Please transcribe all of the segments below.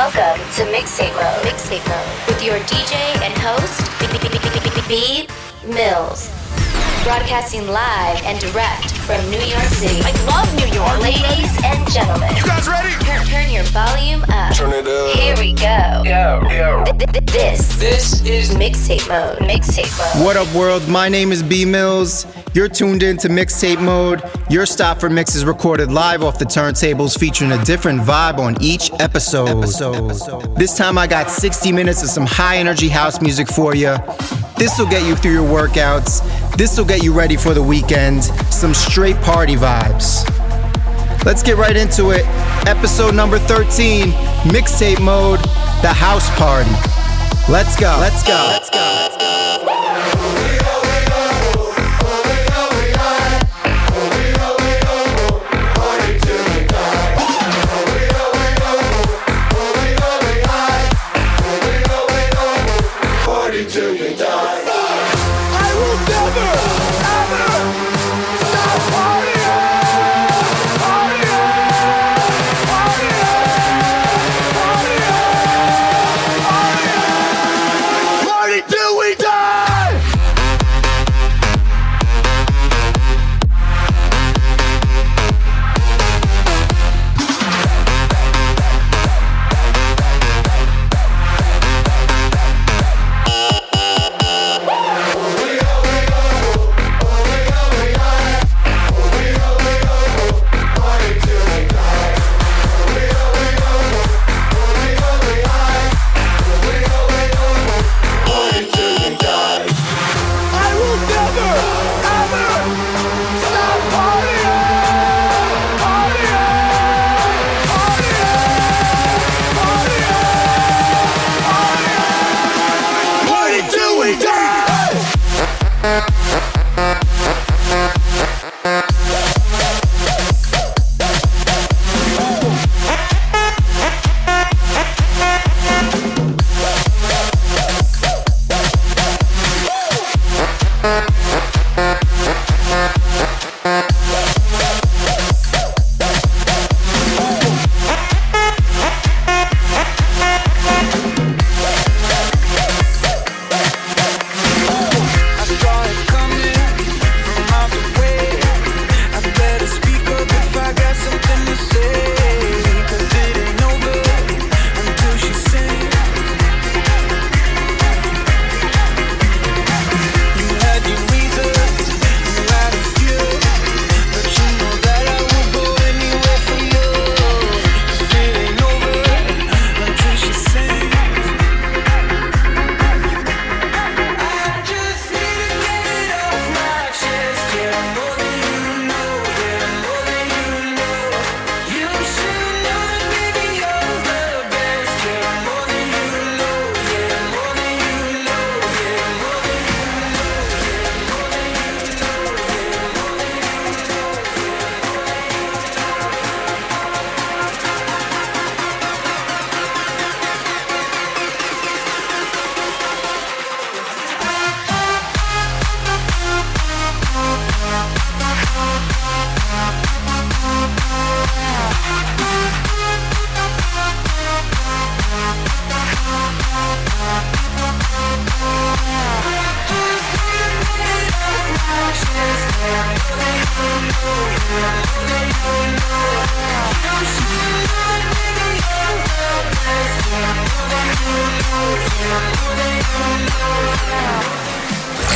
Welcome to Mixtape Mode. Mixtape Mode with your DJ and host, B Mills. Broadcasting live and direct from New York City. I love New York. Ladies and gentlemen. You guys ready? Turn, turn your volume up. Turn it up. Here we go. Yo, yo. Th- th- This, This is Mixtape Mode. Mixtape Mode. What up, world? My name is B Mills. You're tuned in to Mixtape Mode. Your stop for mix is recorded live off the turntables, featuring a different vibe on each episode. This time, I got 60 minutes of some high energy house music for you. This will get you through your workouts. This will get you ready for the weekend. Some straight party vibes. Let's get right into it. Episode number 13, Mixtape Mode, The House Party. Let's go. Let's go. Let's go. I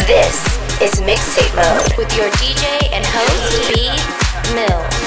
This is Mixtape Mode with your DJ and host, B Mills.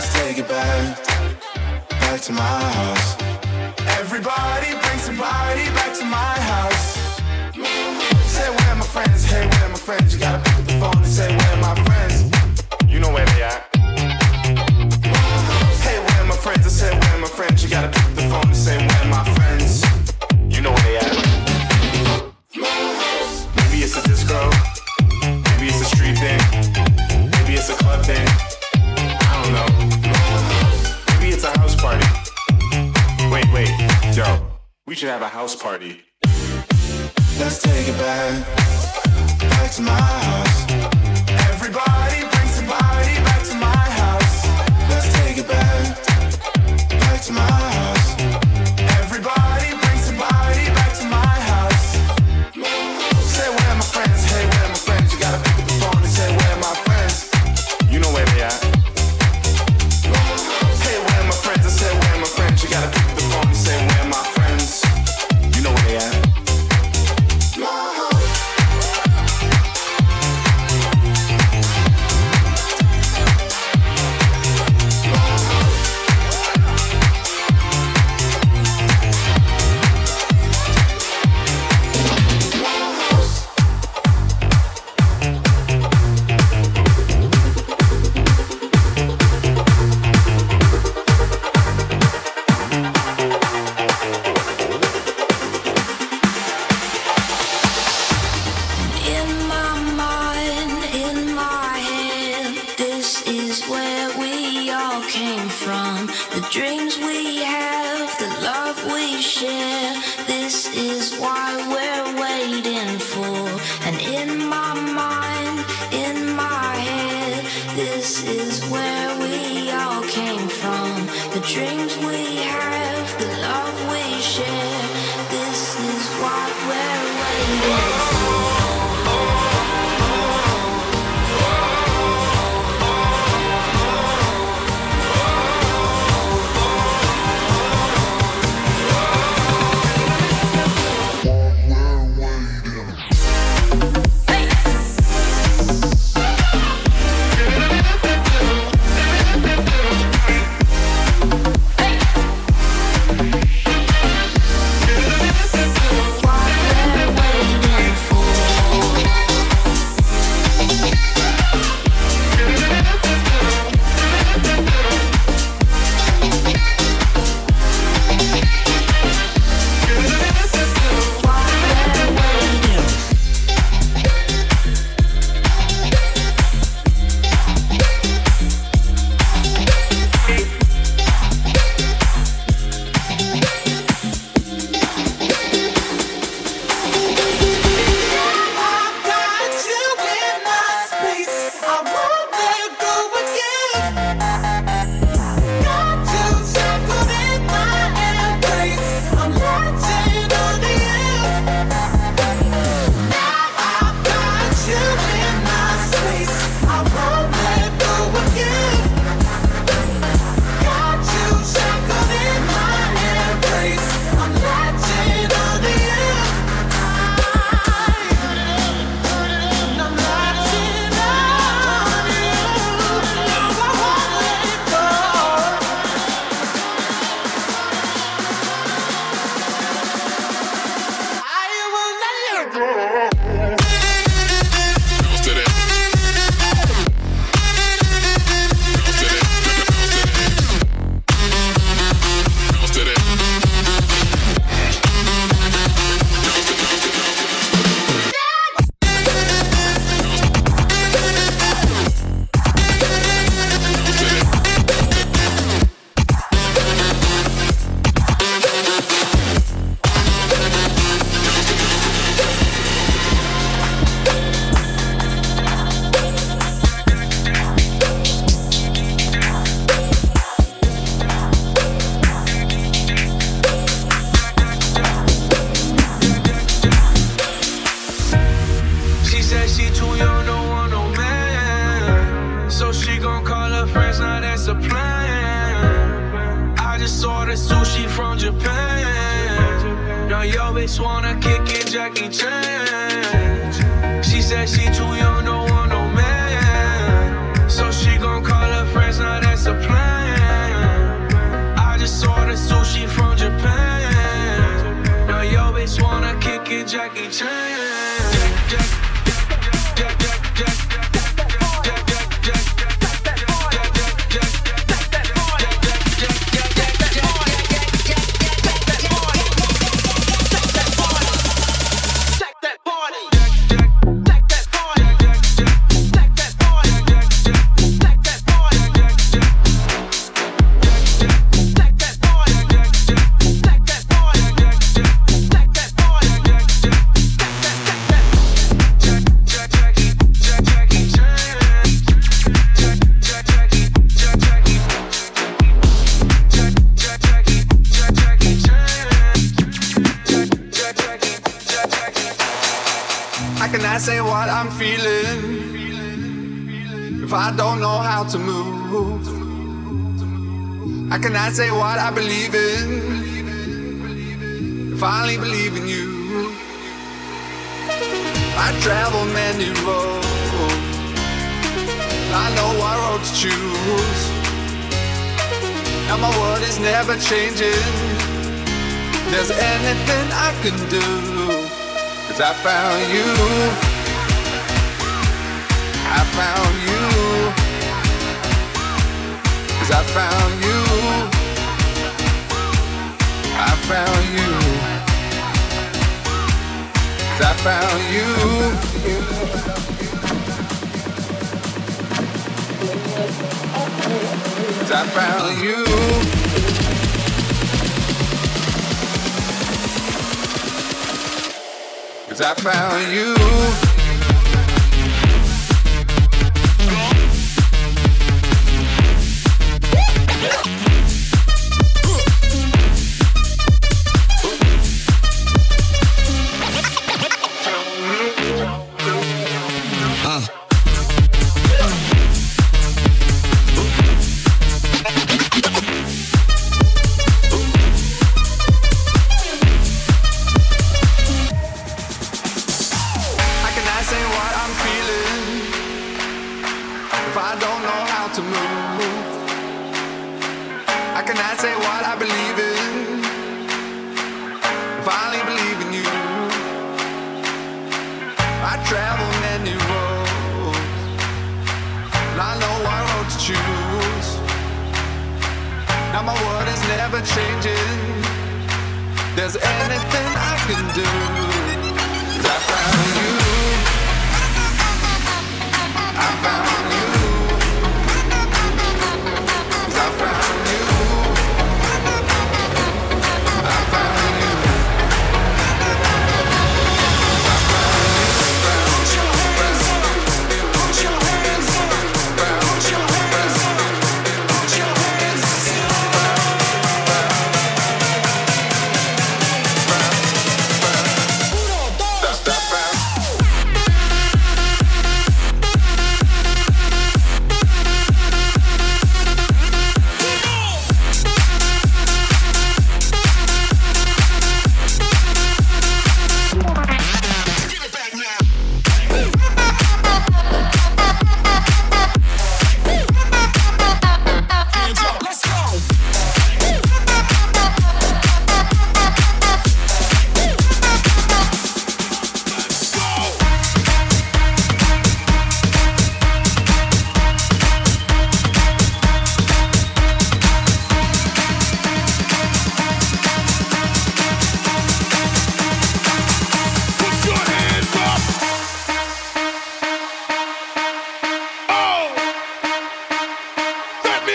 let's take it back, back to my house. Everybody bring somebody back to my house. Say where are my friends? Hey, where are my friends? You gotta pick up the phone and say where are my friends? You know where they are. We should have a house party. Let's take it back, back to my house. Everybody bring somebody back to my house. Let's take it back, back to my house. share. This is why we're. What I believe in? Only believe in you. I travel many roads. I know what road to choose. And my world is never changing. There's anything I can do. Cause I found you. I found you. Cause I found you. Found you. Cause I found you. Cause I found you. Cause I found you. I say what I believe in only believe in you? I many roads, I know road to choose. Now my is never changing. There's anything I can do.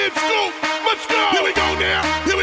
Let's go. Here we go now. Here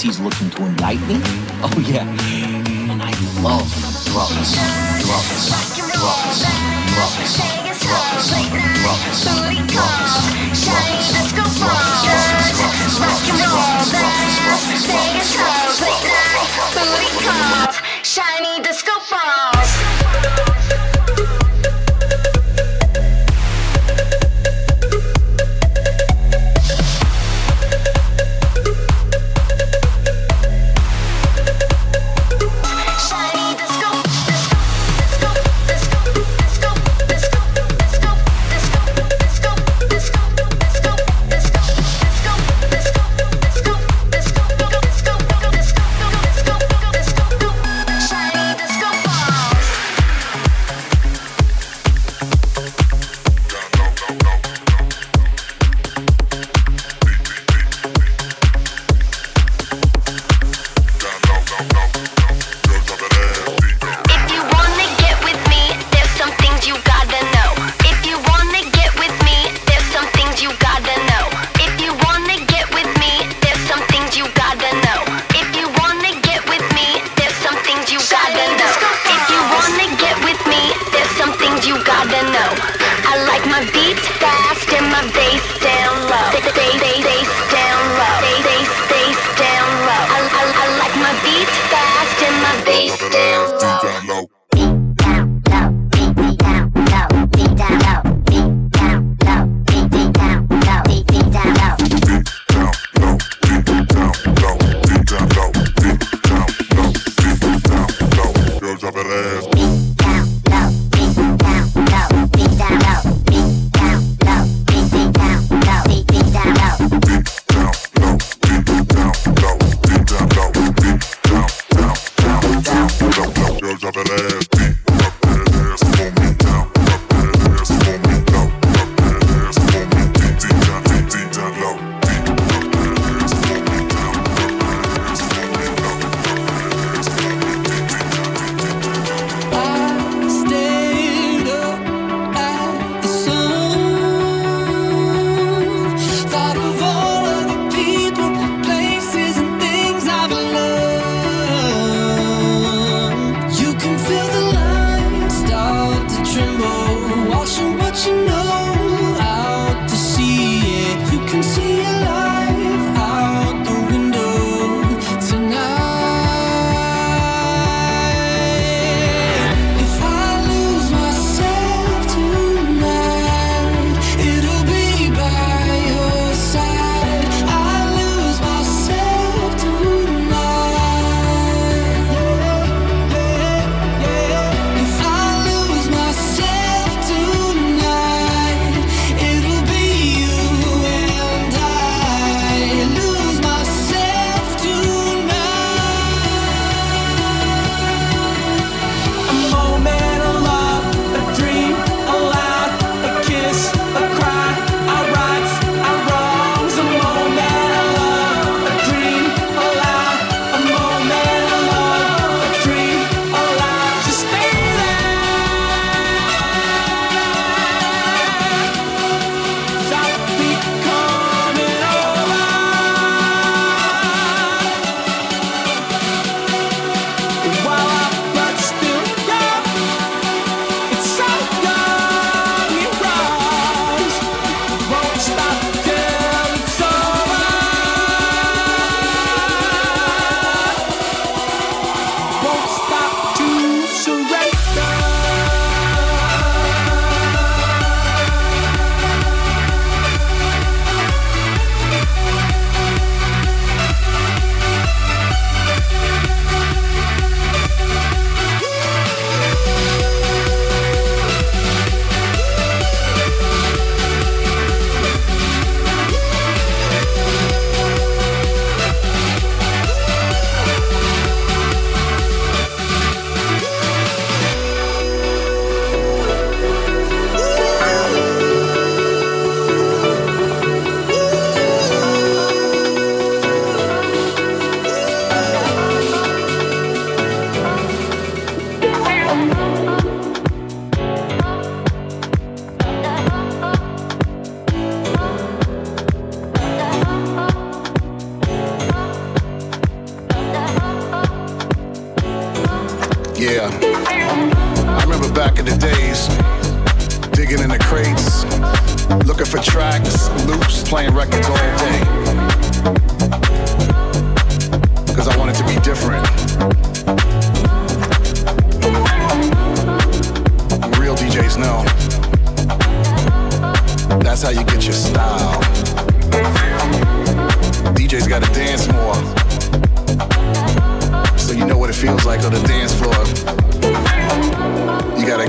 agencies looking to indict me. Oh yeah. And I love drugs. Drugs. Drugs. Drugs. Drugs. Drugs. Drugs. Shiny disco balls.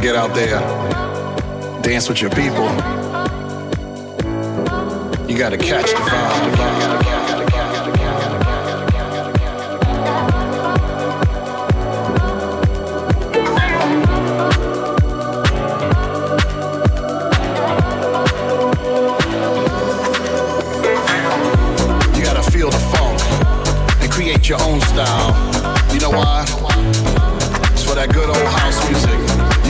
Get out there, dance with your people. You gotta catch the vibe. You gotta feel the funk and create your own style. You know why? It's for that good old house music.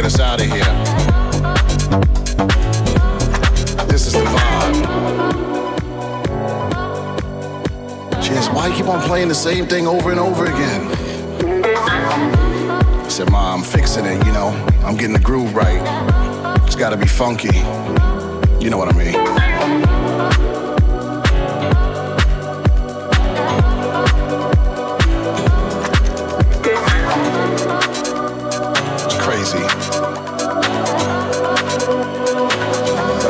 Get us out of here. This is the vibe. Cheers, why you keep on playing the same thing over and over again? I said, Ma, I'm fixing it, you know. I'm getting the groove right. It's gotta be funky. You know what I mean.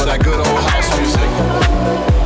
For that good old house music.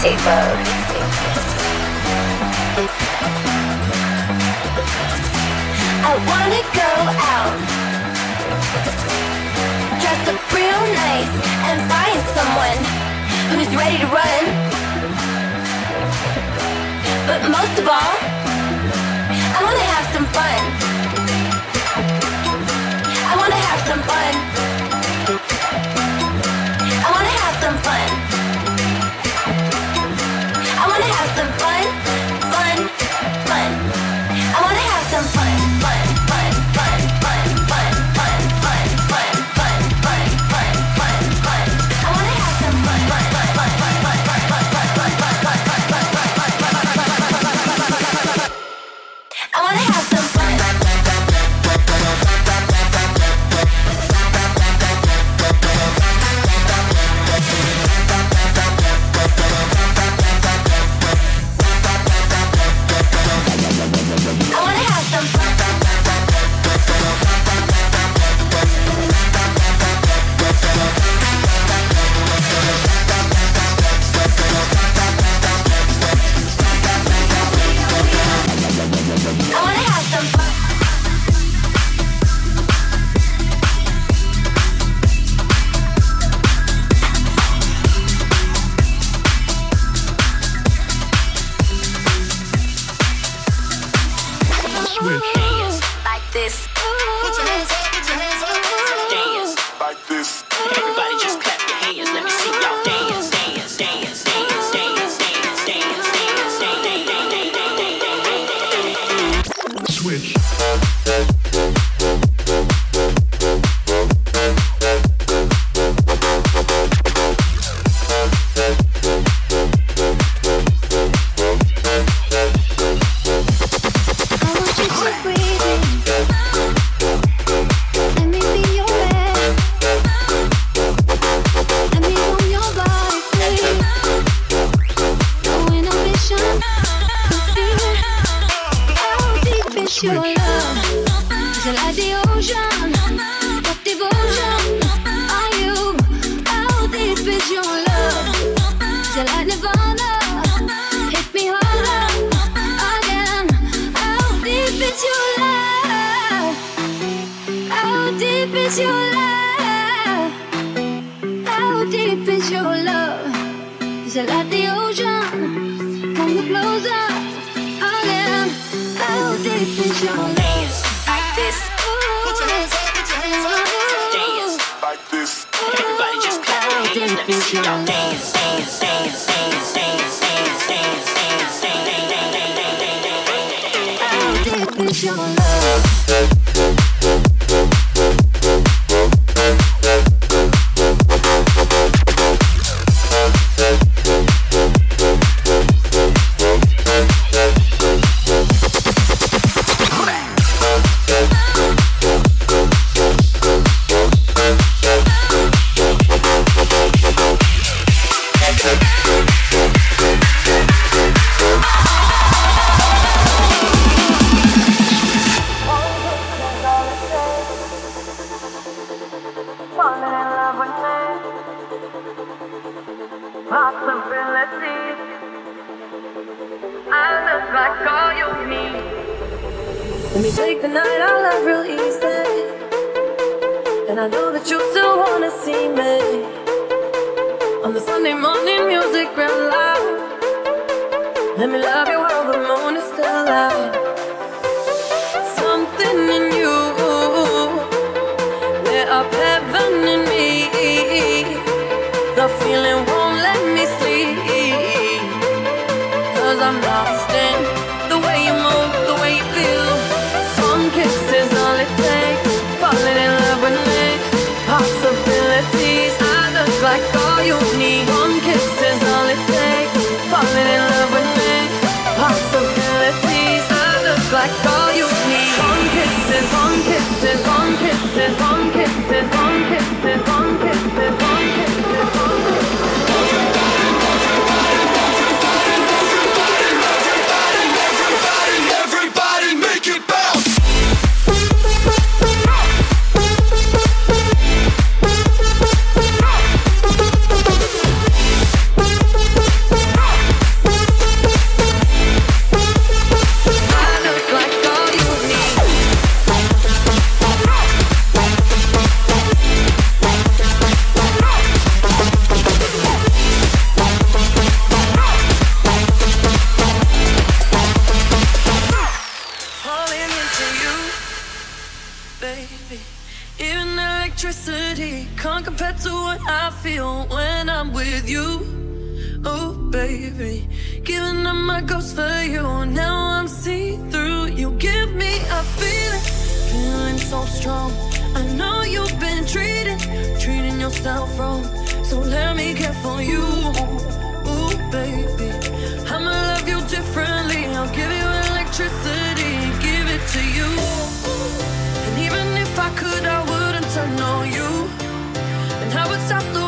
I wanna go out Dress up real nice and find someone who's ready to run. But most of all I wanna have some fun. I wanna have some fun. I wanna have some fun. Let me take the night I love real easy. And I know that you still wanna see me. On the Sunday morning music real loud. Let me love you while the moon is still out. Something in you lit up heaven in me. The feeling won't like all you need. On kisses, on kisses, on kisses, on kisses. I feel it, feeling so strong. I know you've been treating, treating yourself wrong. So let me care for you, ooh baby. I'ma love you differently. I'll give you electricity, give it to you. And even if I could, I wouldn't. turn on you, and I would stop the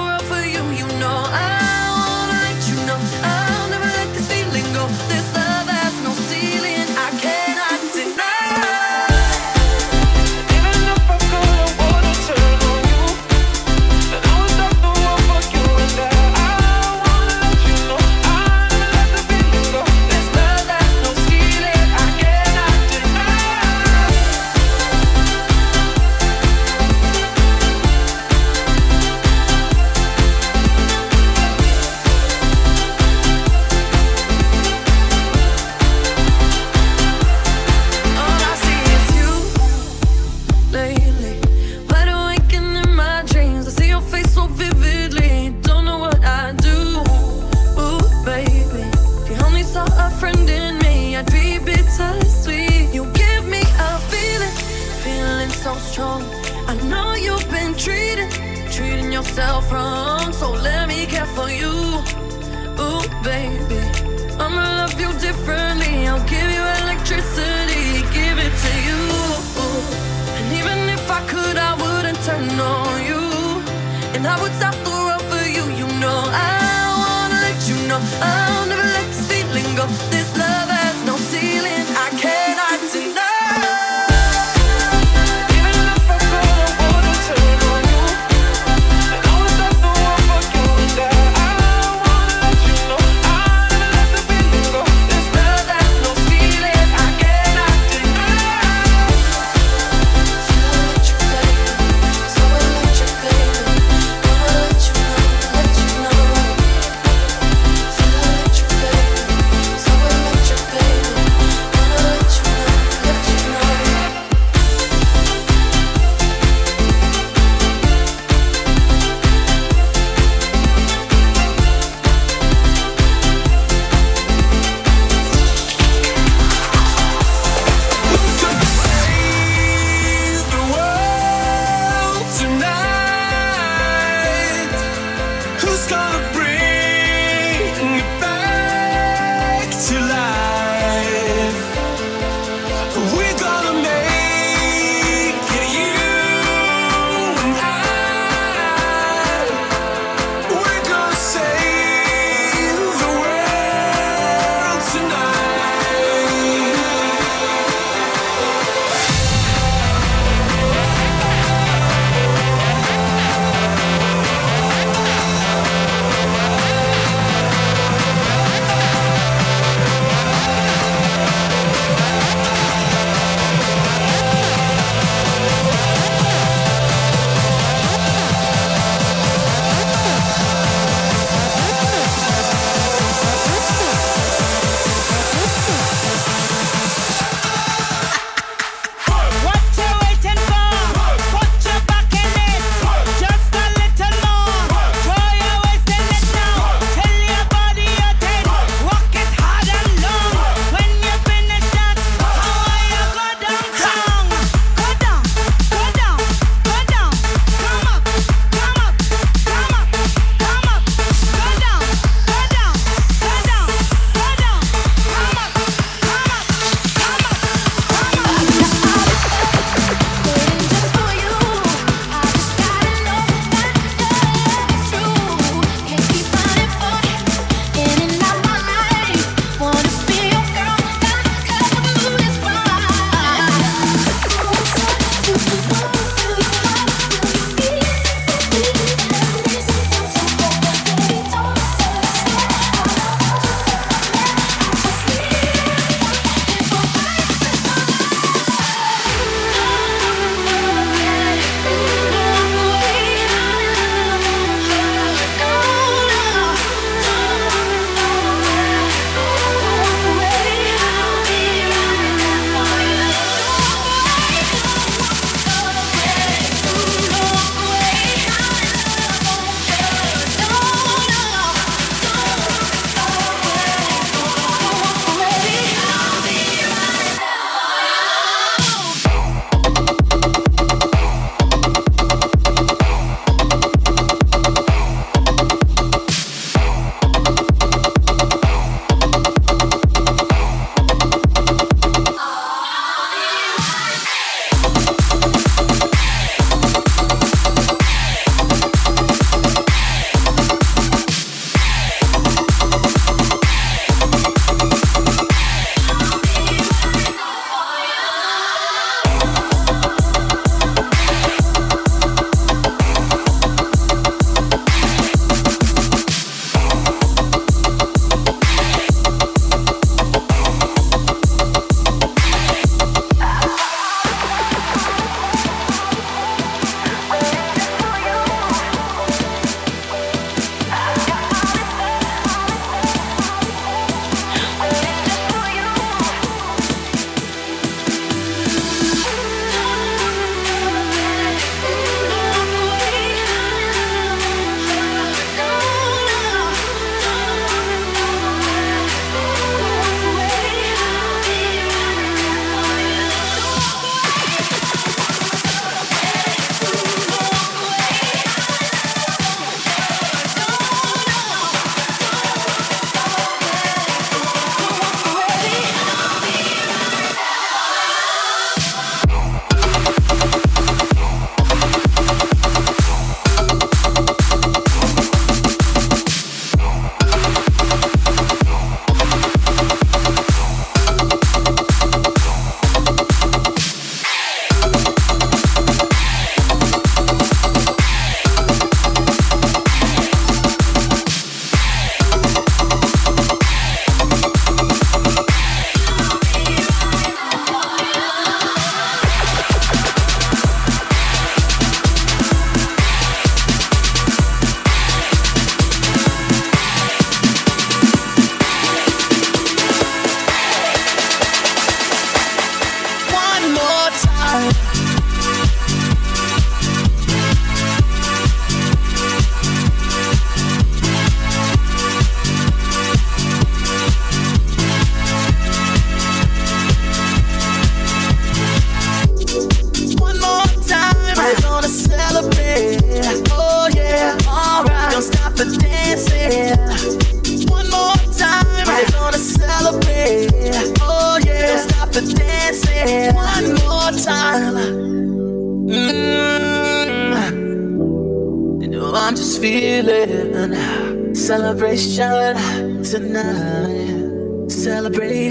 celebration tonight. Celebrate,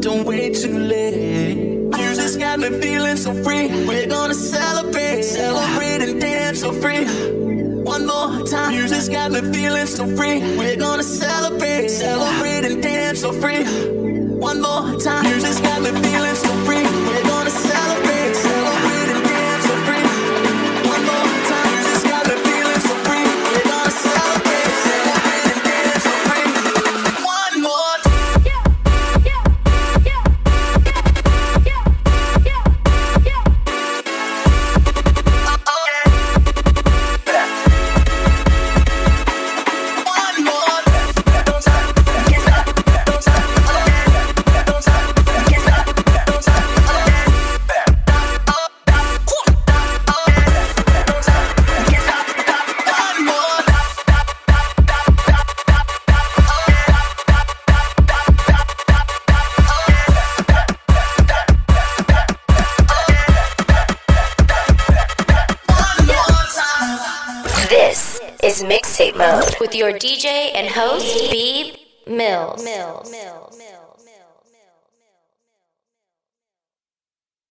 don't wait too late. Music's got me feeling so free. We're gonna celebrate, celebrate and dance so free. One more time, music's got me feeling so free. We're gonna celebrate, celebrate and dance so free. One more time, music's got me feeling so free. Your DJ and host, Beeb Mills. Mills. Mills. Mills.